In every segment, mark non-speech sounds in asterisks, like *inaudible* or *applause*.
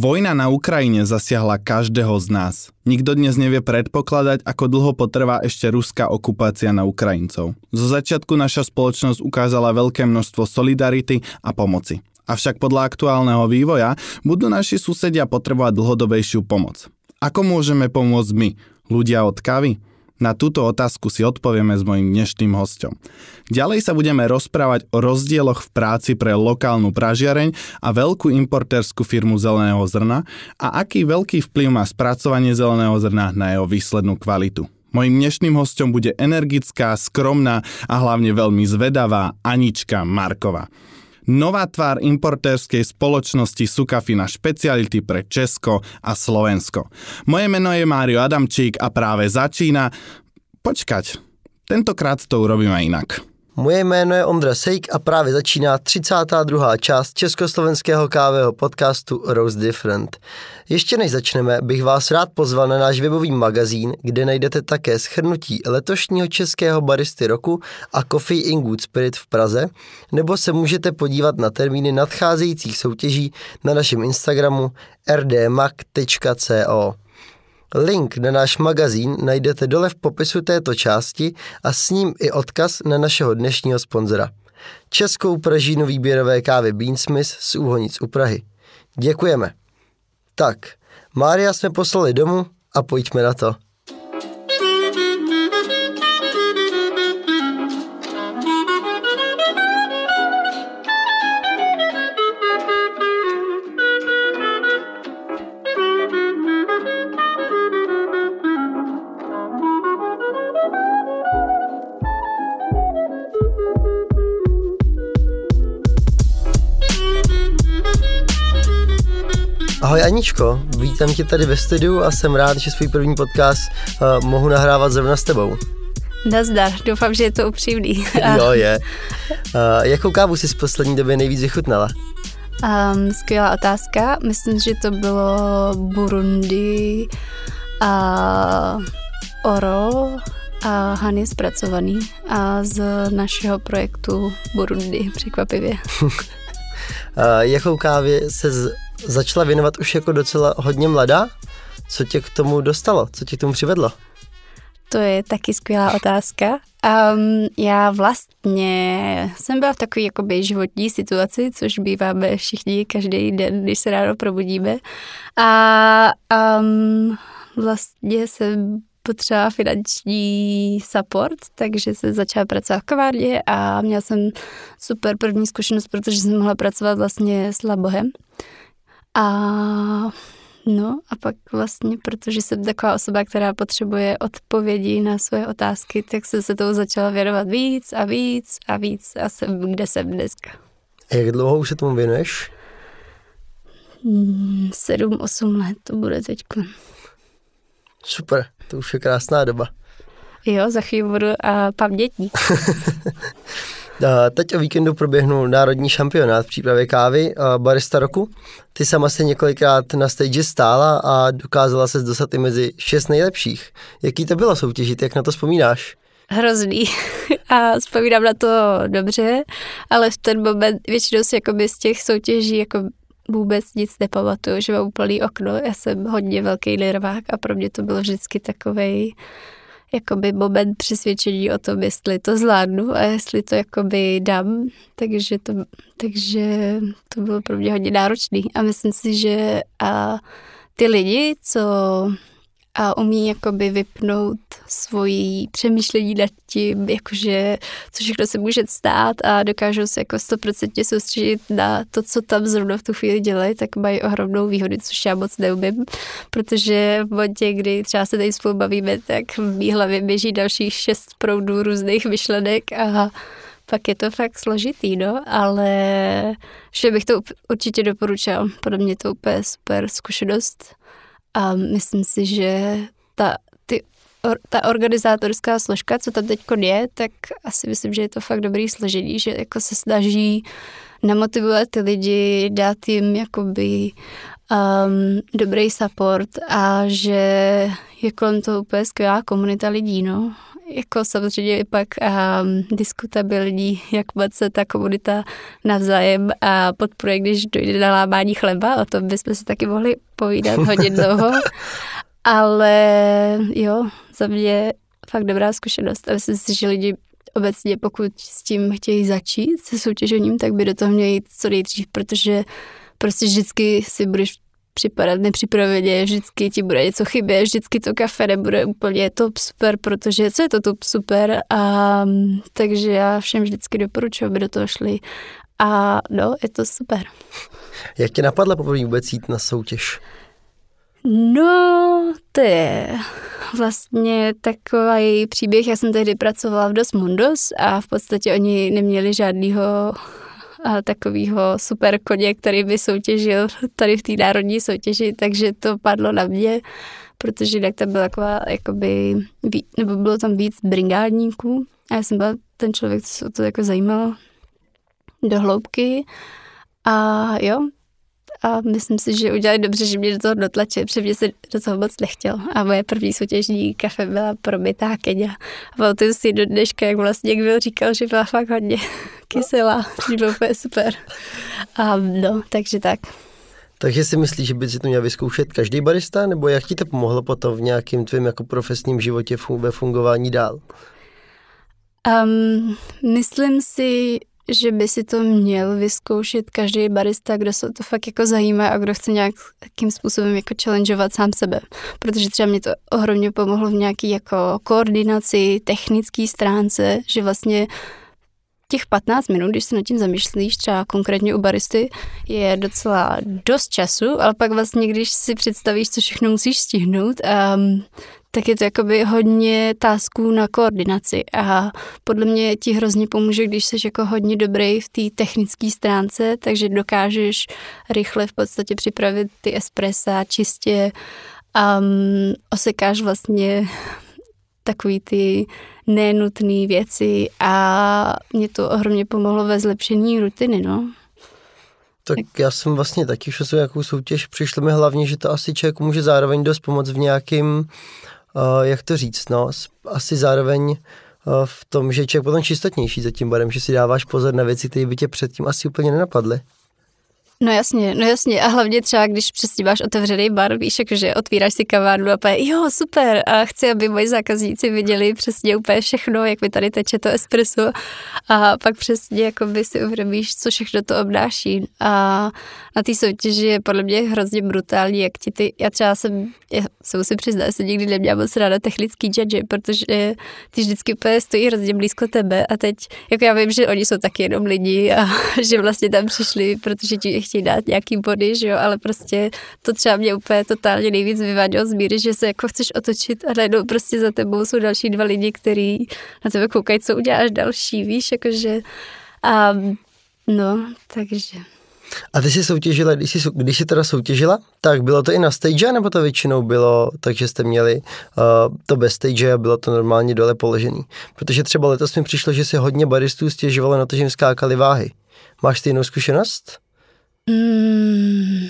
Vojna na Ukrajine zasiahla každého z nás. Nikto dnes nevie predpokladať, ako dlho potrvá ešte ruská okupácia na Ukrajincov. Zo začiatku naša spoločnosť ukázala veľké množstvo solidarity a pomoci. Avšak podľa aktuálneho vývoja budú naši susedia potrebovať dlhodobejšiu pomoc. Ako môžeme pomôcť my, ľudia od kavy? Na túto otázku si odpovieme s mojim dnešným hostom. Ďalej sa budeme rozprávať o rozdieloch v práci pre lokálnu pražiareň a veľkú importérskú firmu zeleného zrna a aký veľký vplyv má spracovanie zeleného zrna na jeho výslednú kvalitu. Mojím dnešným hostom bude energická, skromná a hlavne veľmi zvedavá Anička Marková nová tvár importérskej spoločnosti Sukafina špeciality pre Česko a Slovensko. Moje meno je Mário Adamčík a práve začína... Počkať, tentokrát to urobíme inak. Moje jméno je Ondra Sejk a právě začíná 32. část československého kávého podcastu Rose Different. Ještě než začneme, bych vás rád pozval na náš webový magazín, kde najdete také schrnutí letošního českého baristy roku a Coffee in Good Spirit v Praze, nebo se můžete podívat na termíny nadcházejících soutěží na našem Instagramu rdmac.co. Link na náš magazín najdete dole v popisu této části a s ním i odkaz na našeho dnešního sponzora. Českou pražínu výběrové kávy Beansmith z Úhonic u Prahy. Děkujeme. Tak, Mária jsme poslali domů a pojďme na to. Ahoj Aničko, vítám tě tady ve studiu a jsem rád, že svůj první podcast uh, mohu nahrávat zrovna s tebou. Nazdar, doufám, že je to upřímný. *laughs* jo, je. Uh, jakou kávu jsi z poslední době nejvíc vychutnala? Um, skvělá otázka. Myslím, že to bylo Burundi a Oro a Hany zpracovaný a z našeho projektu Burundi, překvapivě. uh, *laughs* jakou kávě se z začala věnovat už jako docela hodně mladá. Co tě k tomu dostalo? Co tě k tomu přivedlo? To je taky skvělá otázka. Um, já vlastně jsem byla v takové jakoby životní situaci, což býváme všichni každý den, když se ráno probudíme. A um, vlastně jsem potřeba finanční support, takže se začala pracovat v kavárně a měla jsem super první zkušenost, protože jsem mohla pracovat vlastně s Labohem. A no a pak vlastně, protože jsem taková osoba, která potřebuje odpovědi na svoje otázky, tak jsem se toho začala věnovat víc a víc a víc a jsem, kde jsem dneska. A jak dlouho už se tomu věnuješ? Hmm, sedm, osm let to bude teď. Super, to už je krásná doba. Jo, za chvíli budu a pamětník. *laughs* Teď o víkendu proběhnul národní šampionát v přípravě kávy barista roku. Ty sama se několikrát na stage stála a dokázala se dostat i mezi šest nejlepších. Jaký to bylo soutěžit, jak na to vzpomínáš? Hrozný *laughs* a vzpomínám na to dobře, ale v ten moment většinou si jakoby z těch soutěží jako vůbec nic nepamatuju, že mám úplný okno. Já jsem hodně velký nervák a pro mě to bylo vždycky takovej jakoby moment přesvědčení o tom, jestli to zvládnu a jestli to jakoby dám. Takže to, takže to bylo pro mě hodně náročný. A myslím si, že a ty lidi, co a umí jakoby vypnout svoji přemýšlení nad tím, jakože co všechno se může stát a dokážou se jako stoprocentně soustředit na to, co tam zrovna v tu chvíli dělají, tak mají ohromnou výhodu, což já moc neumím, protože v momentě, kdy třeba se tady spolu bavíme, tak v mý hlavě běží dalších šest proudů různých myšlenek a pak je to fakt složitý, no, ale že bych to určitě doporučila. Podle mě to úplně super zkušenost a myslím si, že ta, ty, or, ta organizátorská složka, co tam teď je, tak asi myslím, že je to fakt dobrý složení, že jako se snaží namotivovat ty lidi, dát jim jakoby um, dobrý support a že je kolem toho úplně skvělá komunita lidí, no. Jako samozřejmě pak um, diskutabilní, jak moc se ta komunita navzájem a podporuje, když dojde na lámání chleba, o tom bychom si taky mohli povídat *laughs* hodně dlouho. Ale jo, za mě fakt dobrá zkušenost a myslím si, že lidi obecně, pokud s tím chtějí začít, se soutěžením, tak by do toho měli jít co nejdřív, protože prostě vždycky si budeš připadat nepřipraveně, vždycky ti bude něco chybět, vždycky to kafe nebude úplně top super, protože co je to top super a takže já všem vždycky doporučuji, aby do toho šli a no, je to super. Jak tě napadlo poprvé vůbec jít na soutěž? No, to je vlastně takový příběh. Já jsem tehdy pracovala v Dos Mundos a v podstatě oni neměli žádného takového super koně, který by soutěžil tady v té národní soutěži, takže to padlo na mě, protože jinak tam byla taková, jakoby, nebo bylo tam víc brigádníků a já jsem byla ten člověk, co se to jako zajímalo do hloubky. A jo, a myslím si, že udělali dobře, že mě do toho dotlačili, protože mě se do toho moc nechtěl. A moje první soutěžní kafe byla probytá Kenia. A pamatuju si do dneška, jak vlastně někdo říkal, že byla fakt hodně *laughs* kyselá, že bylo úplně super. A no, takže tak. Takže si myslíš, že by si to měl vyzkoušet každý barista, nebo jak ti to pomohlo potom v nějakém tvém jako profesním životě ve fungování dál? Um, myslím si, že by si to měl vyzkoušet každý barista, kdo se to fakt jako zajímá a kdo chce nějakým způsobem jako challengeovat sám sebe. Protože třeba mě to ohromně pomohlo v nějaký jako koordinaci, technické stránce, že vlastně těch 15 minut, když se nad tím zamýšlíš, třeba konkrétně u baristy, je docela dost času, ale pak vlastně, když si představíš, co všechno musíš stihnout, um, tak je to jakoby hodně tásků na koordinaci. A podle mě ti hrozně pomůže, když jsi jako hodně dobrý v té technické stránce, takže dokážeš rychle v podstatě připravit ty espressa čistě. Um, osekáš vlastně takový ty nenutné věci a mě to ohromně pomohlo ve zlepšení rutiny, no. Tak já jsem vlastně taky šel nějakou soutěž, přišlo mi hlavně, že to asi člověk může zároveň dost pomoct v nějakým uh, jak to říct, no, asi zároveň uh, v tom, že je člověk potom čistotnější za tím barem, že si dáváš pozor na věci, které by tě předtím asi úplně nenapadly. No jasně, no jasně. A hlavně třeba, když přesně máš otevřený bar, víš, jakože otvíráš si kavárnu a půjde, jo, super, a chci, aby moji zákazníci viděli přesně úplně všechno, jak mi tady teče to espresso. A pak přesně jako by si uvědomíš, co všechno to obnáší. A na té soutěži je podle mě hrozně brutální, jak ti ty, já třeba jsem, já se musím přiznat, jsem nikdy neměla moc ráda technický judge, protože ty vždycky úplně stojí hrozně blízko tebe a teď, jako já vím, že oni jsou taky jenom lidi a *laughs* že vlastně tam přišli, protože ti chtějí dát nějaký body, že jo, ale prostě to třeba mě úplně totálně nejvíc vyvádělo z míry, že se jako chceš otočit a najednou prostě za tebou jsou další dva lidi, kteří na tebe koukají, co uděláš další, víš, jakože a no, takže... A ty jsi soutěžila, když jsi, když jsi teda soutěžila, tak bylo to i na stage, nebo to většinou bylo tak, že jste měli uh, to bez stage a bylo to normálně dole položený? Protože třeba letos mi přišlo, že se hodně baristů stěžovalo na to, že jim skákali váhy. Máš stejnou zkušenost? Mm,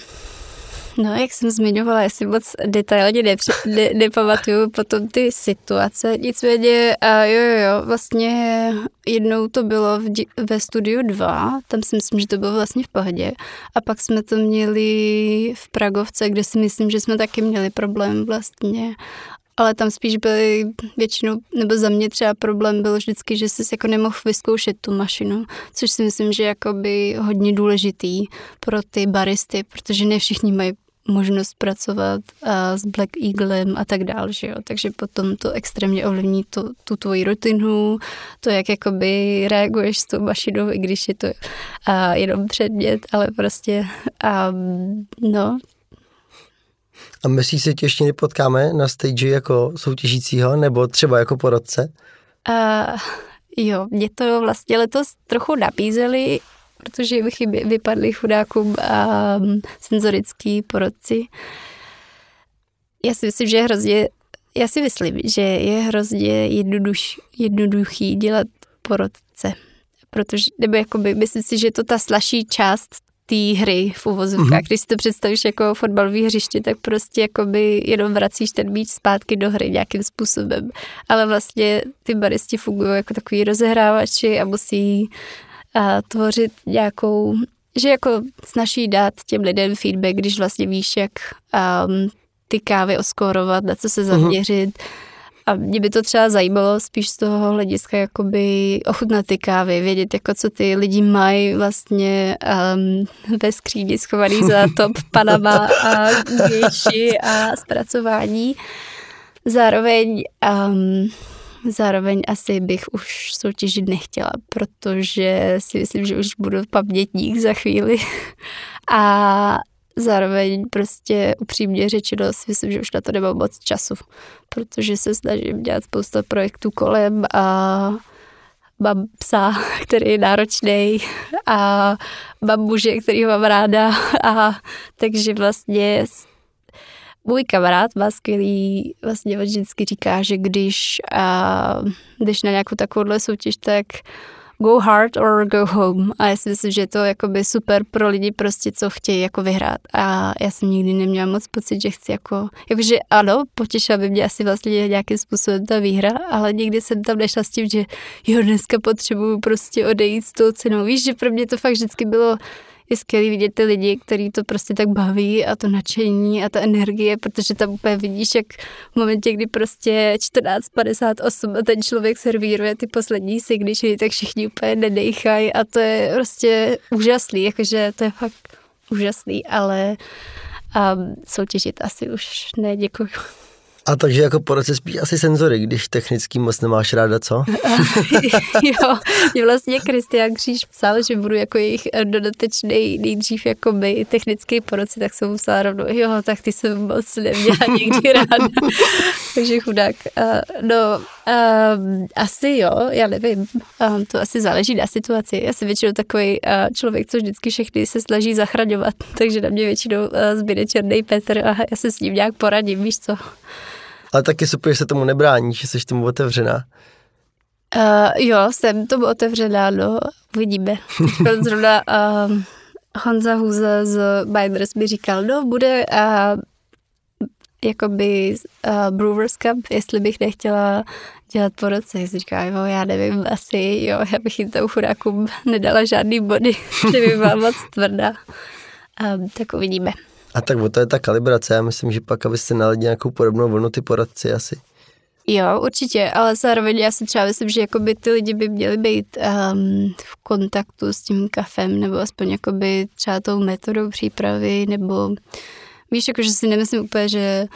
no, jak jsem zmiňovala, já si moc detailně nepři, ne, nepamatuju potom ty situace. Nicméně, a jo, jo, jo, vlastně jednou to bylo v, ve studiu 2, tam si myslím, že to bylo vlastně v pohodě. A pak jsme to měli v Pragovce, kde si myslím, že jsme taky měli problém vlastně ale tam spíš byly většinou, nebo za mě třeba problém byl vždycky, že jsi jako nemohl vyzkoušet tu mašinu, což si myslím, že je jakoby hodně důležitý pro ty baristy, protože ne všichni mají možnost pracovat a s Black Eaglem a tak dál, že jo. Takže potom to extrémně ovlivní to, tu tvoji rutinu, to, jak jakoby reaguješ s tou mašinou, i když je to a, jenom předmět, ale prostě a, no, a myslíš, že tě ještě nepotkáme na stage jako soutěžícího nebo třeba jako porodce? Uh, jo, mě to vlastně letos trochu nabízeli, protože bych vypadli chudákům um, senzorický porodci. Já si myslím, že je hrozně, já si myslím, že je hrozně jednoduš, jednoduchý dělat porodce. Protože, nebo jakoby, myslím si, že je to ta slaší část té hry v uvozovkách. Mm-hmm. Když si to představíš jako fotbalový hřiště, tak prostě jakoby jenom vracíš ten míč zpátky do hry nějakým způsobem. Ale vlastně ty baristi fungují jako takový rozehrávači a musí a, tvořit nějakou že jako snaží dát těm lidem feedback, když vlastně víš, jak um, ty kávy oskórovat, na co se mhm. zaměřit. Uh-huh a mě by to třeba zajímalo spíš z toho hlediska jakoby ochutnat ty kávy, vědět jako co ty lidi mají vlastně um, ve skříni schovaný za *laughs* top Panama a větší a zpracování. Zároveň um, Zároveň asi bych už soutěžit nechtěla, protože si myslím, že už budu pamětník za chvíli. *laughs* A Zároveň prostě upřímně řečeno si myslím, že už na to nemám moc času, protože se snažím dělat spousta projektů kolem a mám psa, *laughs* který je náročný a mám muže, který mám ráda *laughs* a takže vlastně můj kamarád má skvělý, vlastně vždycky říká, že když a, když na nějakou takovouhle soutěž, tak go hard or go home. A já si myslím, že je to jakoby super pro lidi prostě, co chtějí jako vyhrát. A já jsem nikdy neměla moc pocit, že chci jako, jakože ano, potěšila by mě asi vlastně nějakým způsobem ta výhra, ale nikdy jsem tam nešla s tím, že jo, dneska potřebuju prostě odejít s tou cenou. Víš, že pro mě to fakt vždycky bylo je skvělý vidět ty lidi, který to prostě tak baví a to nadšení a ta energie, protože tam úplně vidíš, jak v momentě, kdy prostě 14.58 a ten člověk servíruje ty poslední signature, tak všichni úplně nedejchají a to je prostě úžasný, jakože to je fakt úžasný, ale um, soutěžit asi už ne, děkuji. A takže jako po roce spíš asi senzory, když technický moc nemáš ráda, co? *laughs* jo, mě vlastně Kristian Kříž psal, že budu jako jejich dodatečný nejdřív jako by technický poroci, tak jsem musela rovnou, jo, tak ty jsem moc neměla nikdy ráda. *laughs* takže chudák. No, um, asi jo, já nevím, um, to asi záleží na situaci. Já jsem většinou takový uh, člověk, co vždycky všechny se snaží zachraňovat, *laughs* takže na mě většinou uh, zbyde černý Petr a já se s ním nějak poradím, víš co. Ale taky super, že se tomu nebrání, že jsi tomu otevřená. Uh, jo, jsem tomu otevřená, no, uvidíme. Zrovna uh, Honza Huza z Binders mi říkal, no, bude uh, jakoby uh, Brewers Cup, jestli bych nechtěla dělat po roce. Jsi říká, jo, já nevím, asi jo, já bych jim tam chudákům nedala žádný body, *laughs* že by byla moc tvrdá. Um, tak uvidíme. A tak to je ta kalibrace, já myslím, že pak, abyste naladili nějakou podobnou vlnu ty poradci asi. Jo, určitě, ale zároveň já si třeba myslím, že jakoby ty lidi by měli být um, v kontaktu s tím kafem, nebo aspoň jakoby třeba tou metodou přípravy, nebo víš, jako, že si nemyslím úplně, že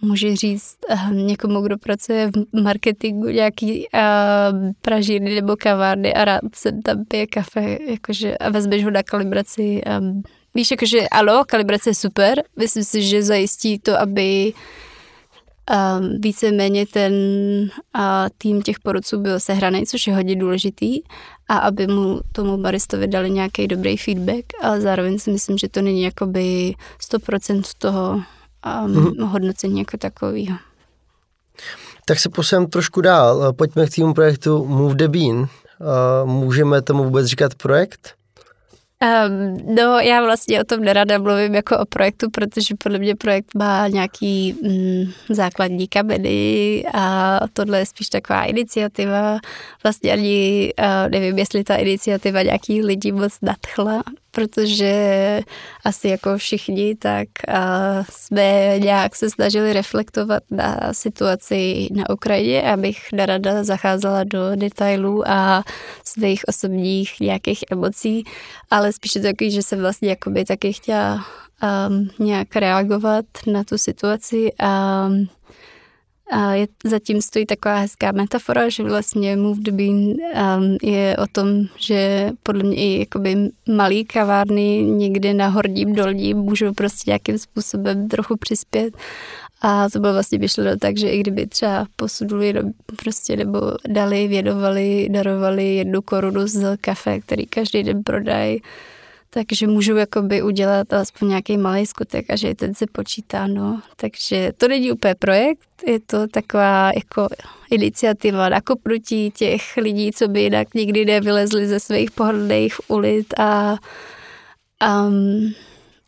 může říct um, někomu, kdo pracuje v marketingu nějaký uh, pražírny nebo kavárny a rád se tam pije kafe, jakože a vezmeš ho na kalibraci um, Víš, jakože ano, kalibrace je super, myslím si, že zajistí to, aby um, víceméně ten uh, tým těch porodců byl sehraný, což je hodně důležitý a aby mu tomu baristovi dali nějaký dobrý feedback, ale zároveň si myslím, že to není jakoby 100% toho um, mm-hmm. hodnocení jako takového. Tak se posuneme trošku dál. Pojďme k týmu projektu Move the Bean. Uh, můžeme tomu vůbec říkat projekt? Um, no, já vlastně o tom nerada mluvím jako o projektu, protože podle mě projekt má nějaký mm, základní kameny a tohle je spíš taková iniciativa. Vlastně ani uh, nevím, jestli ta iniciativa nějakých lidí moc nadchla, protože asi jako všichni, tak jsme nějak se snažili reflektovat na situaci na Ukrajině, abych nerada zacházela do detailů a svých osobních nějakých emocí, ale spíše taky, že jsem vlastně jakoby taky chtěla um, nějak reagovat na tu situaci a um, a je, zatím stojí taková hezká metafora, že vlastně Move the Bean um, je o tom, že podle mě i jakoby malý kavárny někde na horním dolním můžou prostě nějakým způsobem trochu přispět. A to bylo vlastně myšleno tak, že i kdyby třeba posunuli prostě nebo dali, věnovali, darovali jednu korunu z kafe, který každý den prodají, takže můžu jakoby udělat aspoň nějaký malý skutek a že ten se počítá, no. Takže to není úplně projekt, je to taková jako iniciativa nakopnutí těch lidí, co by jinak nikdy nevylezli ze svých pohodlných ulic a Um,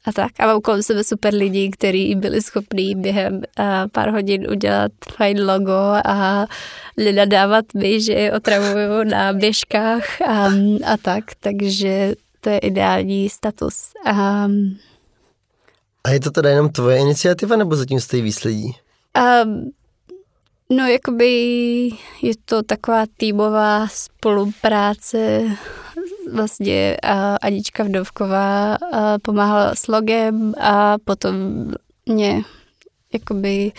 a tak. A mám kolem sebe super lidi, kteří byli schopní během uh, pár hodin udělat fajn logo a nenadávat mi, že otravuju na běžkách um, a tak. Takže to je ideální status. Um, a je to teda jenom tvoje iniciativa, nebo zatím stojí víc lidí? Um, no, jakoby je to taková týmová spolupráce. Vlastně uh, Anička Vdovková uh, pomáhala s logem a potom mě jakoby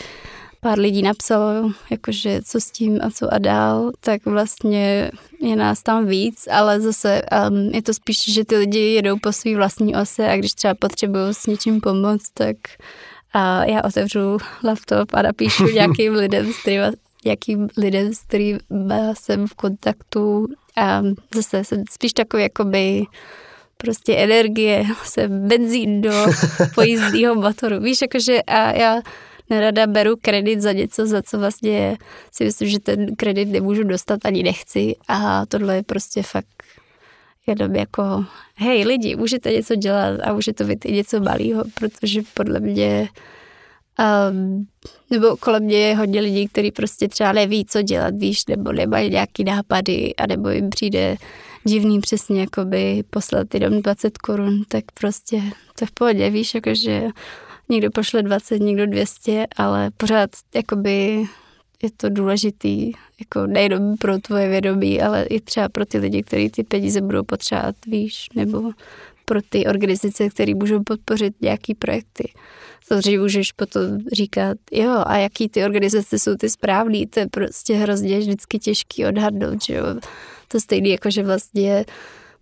pár lidí napsalo, jakože co s tím a co a dál, tak vlastně je nás tam víc, ale zase um, je to spíš, že ty lidi jedou po svý vlastní ose a když třeba potřebují s něčím pomoct, tak a já otevřu laptop a napíšu *laughs* nějakým lidem, s kterým, nějakým lidem, s kterým jsem v kontaktu a zase jsem spíš takový jakoby prostě energie, se benzín do *laughs* pojízdního motoru. Víš, jakože a já nerada beru kredit za něco, za co vlastně si myslím, že ten kredit nemůžu dostat ani nechci. A tohle je prostě fakt jenom jako, hej lidi, můžete něco dělat a může to být i něco malého, protože podle mě um, nebo kolem mě je hodně lidí, kteří prostě třeba neví, co dělat, víš, nebo nemají nějaký nápady, a nebo jim přijde divný přesně jakoby poslat jenom 20 korun, tak prostě to v pohodě, víš, jakože někdo pošle 20, někdo 200, ale pořád jakoby je to důležitý, jako nejenom pro tvoje vědomí, ale i třeba pro ty lidi, kteří ty peníze budou potřebovat, víš, nebo pro ty organizace, které můžou podpořit nějaký projekty. Samozřejmě můžeš potom říkat, jo, a jaký ty organizace jsou ty správný, to je prostě hrozně vždycky těžký odhadnout, že jo. To stejný jako, že vlastně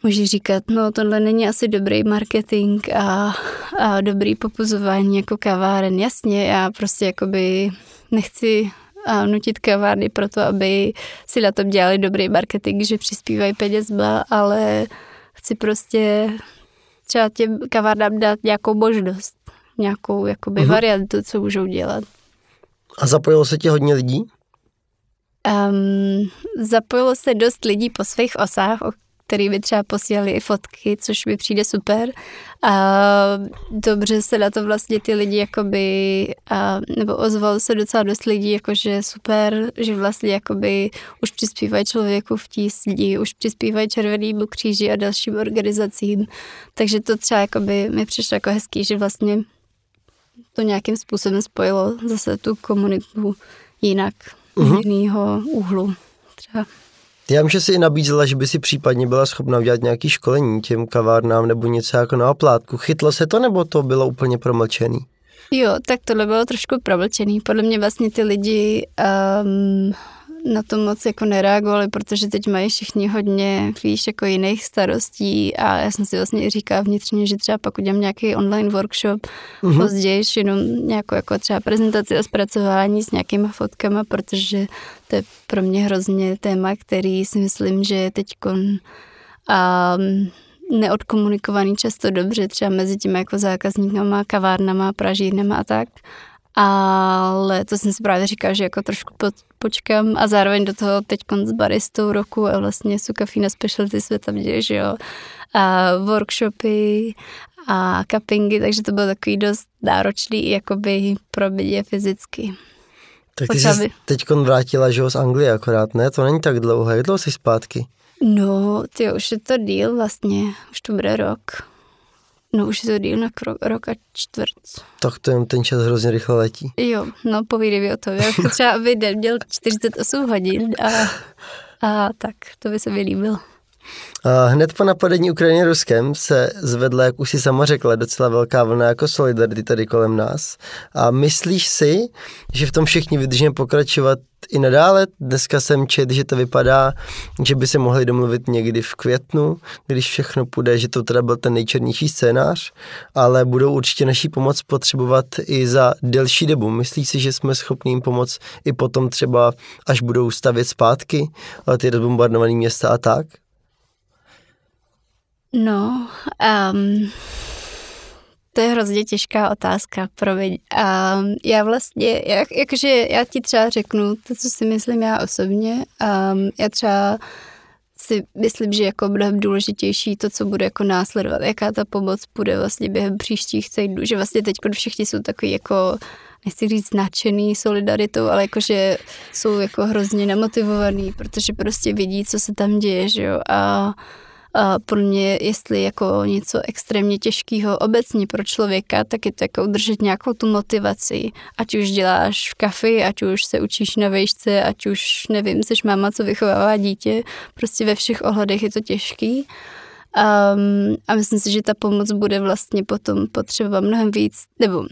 můžeš říkat, no tohle není asi dobrý marketing a, a dobrý popuzování jako kaváren. Jasně, já prostě jakoby nechci a nutit kavárny pro to, aby si na tom dělali dobrý marketing, že přispívají penězma, ale chci prostě třeba těm kavárnám dát nějakou možnost, nějakou jakoby uh-huh. variantu, co můžou dělat. A zapojilo se ti hodně lidí? Um, zapojilo se dost lidí po svých osách, o který by třeba posílali i fotky, což mi přijde super. A dobře se na to vlastně ty lidi jakoby, a, nebo ozval se docela dost lidí, jakože super, že vlastně jakoby už přispívají člověku v tísni, už přispívají Červenýmu kříži a dalším organizacím. Takže to třeba jakoby mi přišlo jako hezký, že vlastně to nějakým způsobem spojilo zase tu komunitu jinak, uh-huh. z jiného úhlu třeba. Já vím, že si i nabízela, že by si případně byla schopna udělat nějaký školení těm kavárnám nebo něco jako na oplátku. Chytlo se to nebo to bylo úplně promlčený? Jo, tak tohle bylo trošku promlčený. Podle mě vlastně ty lidi um, na to moc jako nereagovali, protože teď mají všichni hodně, víš, jako jiných starostí a já jsem si vlastně říkala vnitřně, že třeba pak udělám nějaký online workshop mm-hmm. později, jenom nějakou jako třeba prezentaci a zpracování s nějakýma fotkama, protože to je pro mě hrozně téma, který si myslím, že je teď um, neodkomunikovaný často dobře, třeba mezi těmi jako zákazníkama, kavárnama, pražírnama a tak ale to jsem si právě říkala, že jako trošku počkám a zároveň do toho teď s baristou roku a vlastně su kafína specialty světa mě, že jo, a workshopy a cuppingy, takže to bylo takový dost náročný jakoby pro mě fyzicky. Tak ty jsi teď vrátila, že jo, z Anglie akorát, ne? To není tak dlouho, jak dlouho jsi zpátky? No, ty už je to díl vlastně, už to bude rok. No už je to díl na krok, rok a čtvrt. Tak to jen ten čas hrozně rychle letí. Jo, no povídej mi o tom. Já *laughs* třeba by den měl 48 hodin a, a tak, to by se mi líbilo. Hned po napadení Ukrajiny Ruskem se zvedla, jak už si sama řekla, docela velká vlna jako solidarity tady kolem nás. A myslíš si, že v tom všichni vydržíme pokračovat i nadále? Dneska jsem čet, že to vypadá, že by se mohli domluvit někdy v květnu, když všechno půjde, že to teda byl ten nejčernější scénář, ale budou určitě naší pomoc potřebovat i za delší dobu. Myslíš si, že jsme schopni jim pomoct i potom třeba, až budou stavět zpátky ty rozbombardované města a tak? No, um, to je hrozně těžká otázka, promiň. Um, já vlastně, jak, jakože já ti třeba řeknu to, co si myslím já osobně. Um, já třeba si myslím, že jako mnohem důležitější to, co bude jako následovat, jaká ta pomoc bude vlastně během příštích týdnů, že vlastně teď všichni jsou takový jako nechci říct nadšený solidaritou, ale jakože jsou jako hrozně nemotivovaný, protože prostě vidí, co se tam děje, že jo, a a pro mě, jestli jako něco extrémně těžkého obecně pro člověka, tak je to jako udržet nějakou tu motivaci. Ať už děláš v kafi, ať už se učíš na vejšce, ať už, nevím, seš máma, co vychovává dítě, prostě ve všech ohledech je to těžký. Um, a myslím si, že ta pomoc bude vlastně potom potřeba mnohem víc, nebo uh,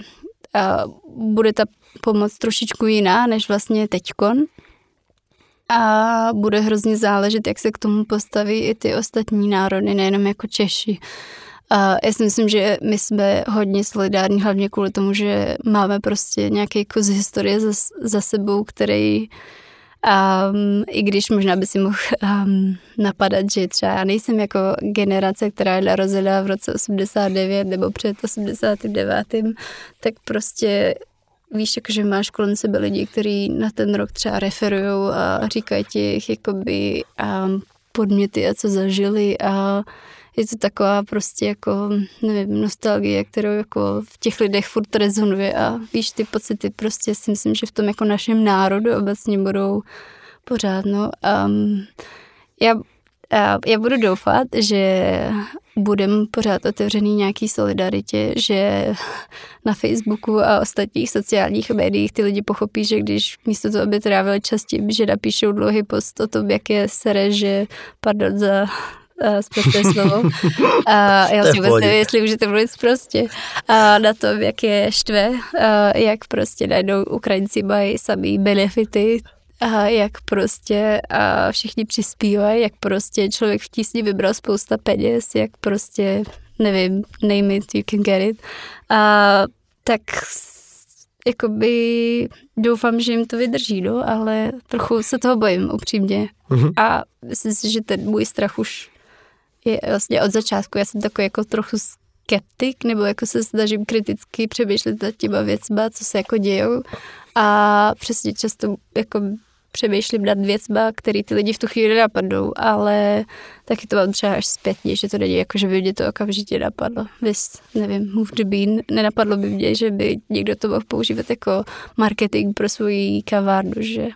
bude ta pomoc trošičku jiná, než vlastně teďkon a bude hrozně záležet, jak se k tomu postaví i ty ostatní národy, nejenom jako Češi. A já si myslím, že my jsme hodně solidární, hlavně kvůli tomu, že máme prostě nějaký kus historie za, za sebou, který um, i když možná by si mohl um, napadat, že třeba já nejsem jako generace, která je narozila v roce 89 nebo před 89, tak prostě víš, že máš kolem sebe lidi, kteří na ten rok třeba referují a říkají ti jakoby a podměty a co zažili a je to taková prostě jako, nevím, nostalgie, kterou jako v těch lidech furt rezonuje a víš, ty pocity prostě si myslím, že v tom jako našem národu obecně budou pořád, no. Um, já, já budu doufat, že budeme pořád otevřený nějaký solidaritě, že na Facebooku a ostatních sociálních médiích ty lidi pochopí, že když místo toho, aby trávili častěji, že napíšou dlouhý post o tom, jak je sere, že, pardon za zprosté *laughs* slovo. A já si vůbec nevím, jestli můžete mluvit prostě. A na tom, jak je štve, a jak prostě najednou Ukrajinci mají samý benefity, a jak prostě a všichni přispívají, jak prostě člověk v tísni vybral spousta peněz, jak prostě, nevím, name it, you can get it. A tak jakoby doufám, že jim to vydrží, no, ale trochu se toho bojím, upřímně. Mm-hmm. A myslím si, že ten můj strach už je vlastně od začátku. Já jsem takový jako trochu skeptik, nebo jako se snažím kriticky přemýšlet nad těma věcma, co se jako dějou. A přesně často jako přemýšlím nad věcma, který ty lidi v tu chvíli napadnou, ale taky to mám třeba až zpětně, že to není jako, že by mě to okamžitě napadlo. Vys, nevím, move the bean, nenapadlo by mě, že by někdo to mohl používat jako marketing pro svoji kavárnu, že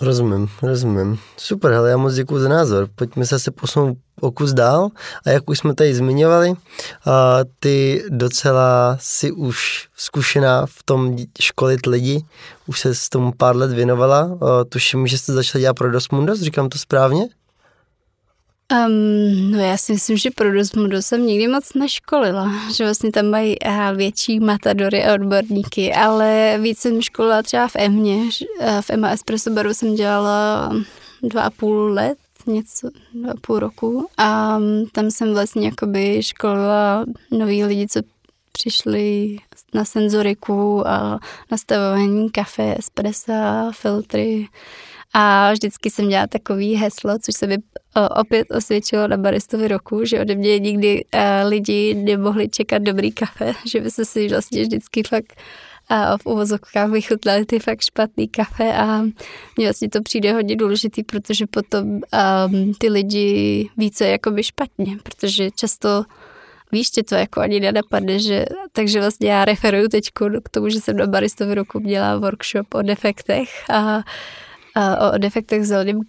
Rozumím, rozumím. Super, ale já moc děkuji za názor. Pojďme se posunout o kus dál. A jak už jsme tady zmiňovali, a ty docela si už zkušená v tom školit lidi, už se s tomu pár let věnovala. A tuším, že jste začala dělat pro Dosmundos, říkám to správně? Um, no já si myslím, že pro Dosmundo jsem nikdy moc neškolila, že vlastně tam mají uh, větší matadory a odborníky, ale víc jsem školila třeba v EMně, uh, v EMA Espresso baru jsem dělala dva a půl let, něco, dva a půl roku. A um, tam jsem vlastně jakoby školila nový lidi, co přišli na senzoriku a nastavování kafe, espressa, filtry, a vždycky jsem měla takový heslo, což se mi opět osvědčilo na baristovi roku, že ode mě nikdy lidi nemohli čekat dobrý kafe, *laughs* že by se si vlastně vždycky fakt a v uvozovkách vychutnali ty fakt špatný kafe. A mně vlastně to přijde hodně důležitý, protože potom um, ty lidi ví, co je jakoby špatně, protože často víš, tě to jako ani nenapadne, že, takže vlastně já referuju teď k tomu, že jsem na baristovi roku měla workshop o defektech a o defektech zeleným,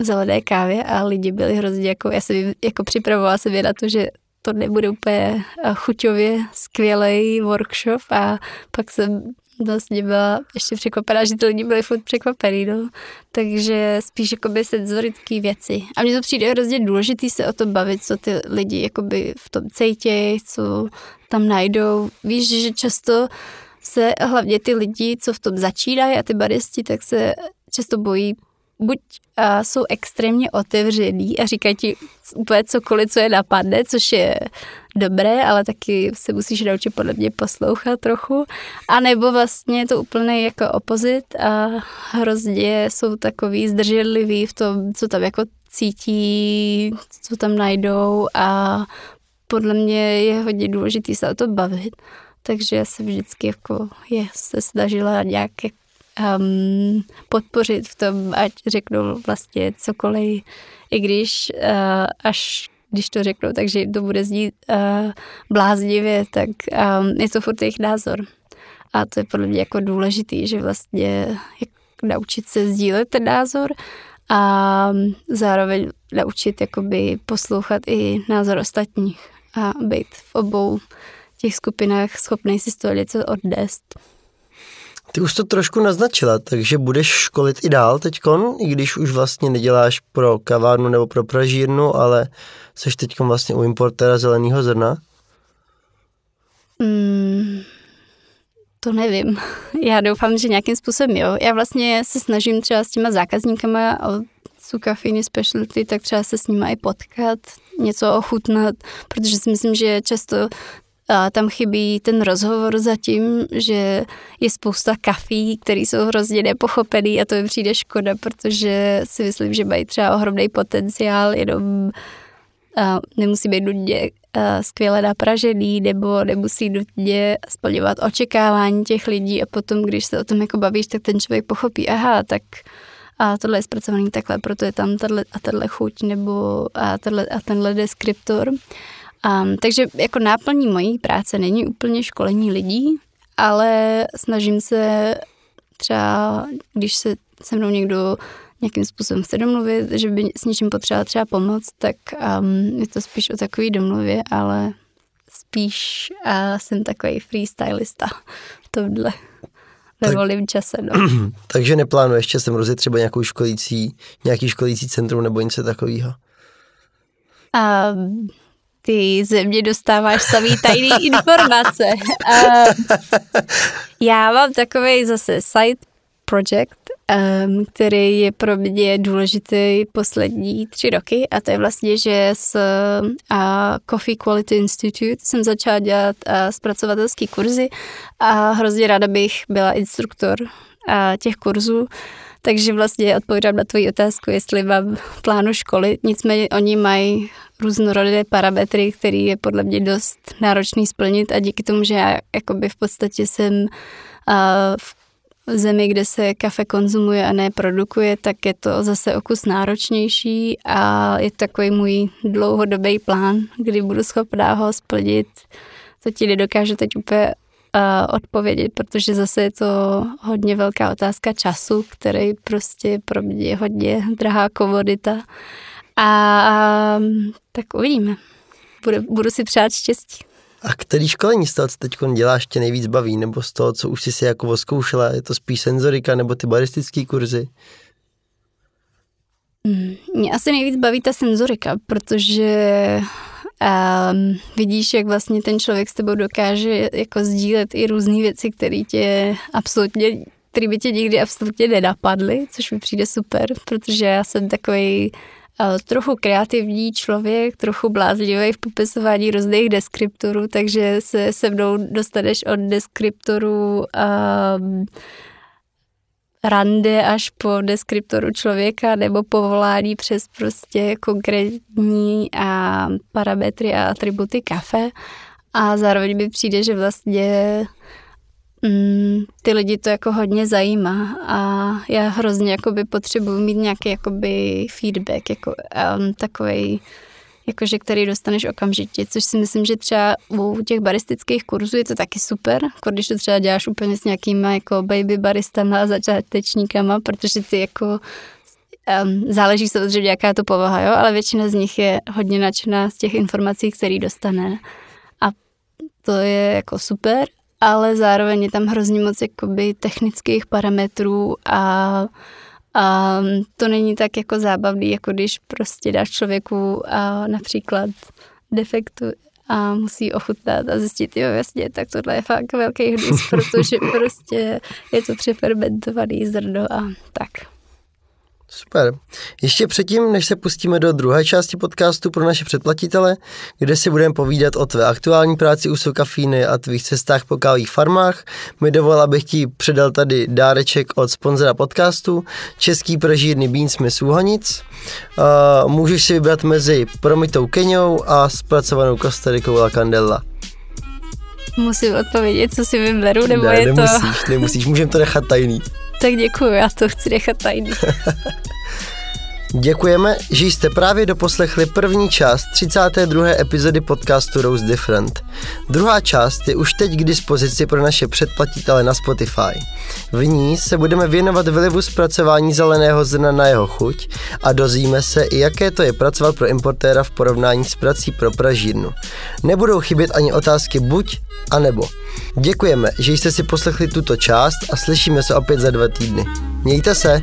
zelené kávě a lidi byli hrozně jako, já jsem jako připravovala se na to, že to nebude úplně chuťově skvělý workshop a pak jsem vlastně byla ještě překvapená, že ty lidi byli furt překvapený, no. Takže spíš jakoby senzorické věci. A mně to přijde hrozně důležitý se o tom bavit, co ty lidi jakoby v tom cejtějí, co tam najdou. Víš, že často se hlavně ty lidi, co v tom začínají a ty baristi, tak se často bojí, buď a, jsou extrémně otevřený a říkají ti úplně cokoliv, co je napadne, což je dobré, ale taky se musíš naučit podle mě poslouchat trochu. A nebo vlastně je to úplně jako opozit a hrozně jsou takový zdrženliví v tom, co tam jako cítí, co tam najdou a podle mě je hodně důležité se o to bavit. Takže já se vždycky jako je, se snažila nějak um, podpořit v tom, ať řeknou vlastně cokoliv, i když uh, až když to řeknou, takže to bude znít uh, bláznivě, tak um, je to furt jejich názor. A to je podle mě jako důležitý, že vlastně jak naučit se sdílet ten názor a zároveň naučit jakoby poslouchat i názor ostatních a být v obou těch skupinách schopný si z toho něco odnést. Ty už to trošku naznačila, takže budeš školit i dál teďkon, i když už vlastně neděláš pro kavárnu nebo pro pražírnu, ale jsi teď vlastně u importéra zeleného zrna? Mm, to nevím. *laughs* Já doufám, že nějakým způsobem jo. Já vlastně se snažím třeba s těma zákazníkama od Sukafiny Specialty, tak třeba se s nimi i potkat, něco ochutnat, protože si myslím, že často a tam chybí ten rozhovor zatím, že je spousta kafí, které jsou hrozně nepochopený a to mi přijde škoda, protože si myslím, že mají třeba ohromný potenciál, jenom a nemusí být nutně skvěle napražený nebo nemusí nutně splňovat očekávání těch lidí a potom, když se o tom jako bavíš, tak ten člověk pochopí, aha, tak a tohle je zpracovaný takhle, proto je tam tato a tato chuť nebo a, tato a tenhle deskriptor. Um, takže jako náplní mojí práce není úplně školení lidí, ale snažím se třeba, když se se mnou někdo nějakým způsobem chce domluvit, že by s něčím potřeba třeba pomoct, tak um, je to spíš o takový domluvě, ale spíš uh, jsem takový freestylista v tomhle ve volném čase. No. *clears throat* takže neplánuješ ještě sem rozjet třeba nějakou školící, nějaký školící centrum nebo něco takového? Um, ty ze mě dostáváš samý tajný *laughs* informace. Já mám takový zase side project, um, který je pro mě důležitý poslední tři roky a to je vlastně, že s uh, Coffee Quality Institute jsem začala dělat uh, zpracovatelský kurzy a hrozně ráda bych byla instruktor uh, těch kurzů. Takže vlastně odpovídám na tvoji otázku, jestli mám plánu školy. Nicméně oni mají různorodé parametry, který je podle mě dost náročný splnit a díky tomu, že já jakoby v podstatě jsem uh, v zemi, kde se kafe konzumuje a ne produkuje, tak je to zase o kus náročnější a je to takový můj dlouhodobý plán, kdy budu schopná ho splnit. To ti nedokážu teď úplně uh, odpovědět, protože zase je to hodně velká otázka času, který prostě pro mě je hodně drahá komodita. A tak uvidíme. Budu, budu si přát štěstí. A který školení z toho, co teď děláš, tě nejvíc baví? Nebo z toho, co už jsi si jako zkoušela? Je to spíš senzorika nebo ty baristické kurzy? Hmm, mě asi nejvíc baví ta senzorika, protože um, vidíš, jak vlastně ten člověk s tebou dokáže jako sdílet i různé věci, které tě absolutně, které by tě nikdy absolutně nenapadly, což mi přijde super, protože já jsem takový trochu kreativní člověk, trochu bláznivý v popisování různých deskriptorů, takže se se mnou dostaneš od deskriptoru um, rande až po deskriptoru člověka nebo povolání přes prostě konkrétní a parametry a atributy kafe. A zároveň mi přijde, že vlastně mm, ty lidi to jako hodně zajímá a já hrozně jakoby potřebuji mít nějaký jakoby feedback, jako um, takový jakože který dostaneš okamžitě, což si myslím, že třeba u těch baristických kurzů je to taky super, jako když to třeba děláš úplně s nějakýma jako baby baristama a začátečníkama, protože ty jako um, záleží samozřejmě, jaká je to povaha, jo, ale většina z nich je hodně nadšená z těch informací, které dostane. A to je jako super ale zároveň je tam hrozně moc jakoby technických parametrů a a to není tak jako zábavný, jako když prostě dáš člověku a například defektu a musí ochutnat a zjistit, jo, jasně, tak tohle je fakt velký hnus, *laughs* protože prostě je to přefermentovaný zrno a tak. Super. Ještě předtím, než se pustíme do druhé části podcastu pro naše předplatitele, kde si budeme povídat o tvé aktuální práci u Sokafíny a tvých cestách po kávých farmách, mi dovol, abych ti předal tady dáreček od sponzora podcastu, český pražírny Beans Miss Úhanic. Uh, můžeš si vybrat mezi promitou Keňou a zpracovanou Kostarikou La Candela. Musím odpovědět, co si vyberu, nebo ne, je nemusíš, to... nemusíš, můžeme to nechat tajný. Tak děkuji, já to chci nechat tajný. *laughs* Děkujeme, že jste právě doposlechli první část 32. epizody podcastu Rose Different. Druhá část je už teď k dispozici pro naše předplatitele na Spotify. V ní se budeme věnovat vlivu zpracování zeleného zrna na jeho chuť a dozvíme se jaké to je pracovat pro importéra v porovnání s prací pro pražírnu. Nebudou chybět ani otázky buď a nebo. Děkujeme, že jste si poslechli tuto část a slyšíme se opět za dva týdny. Mějte se!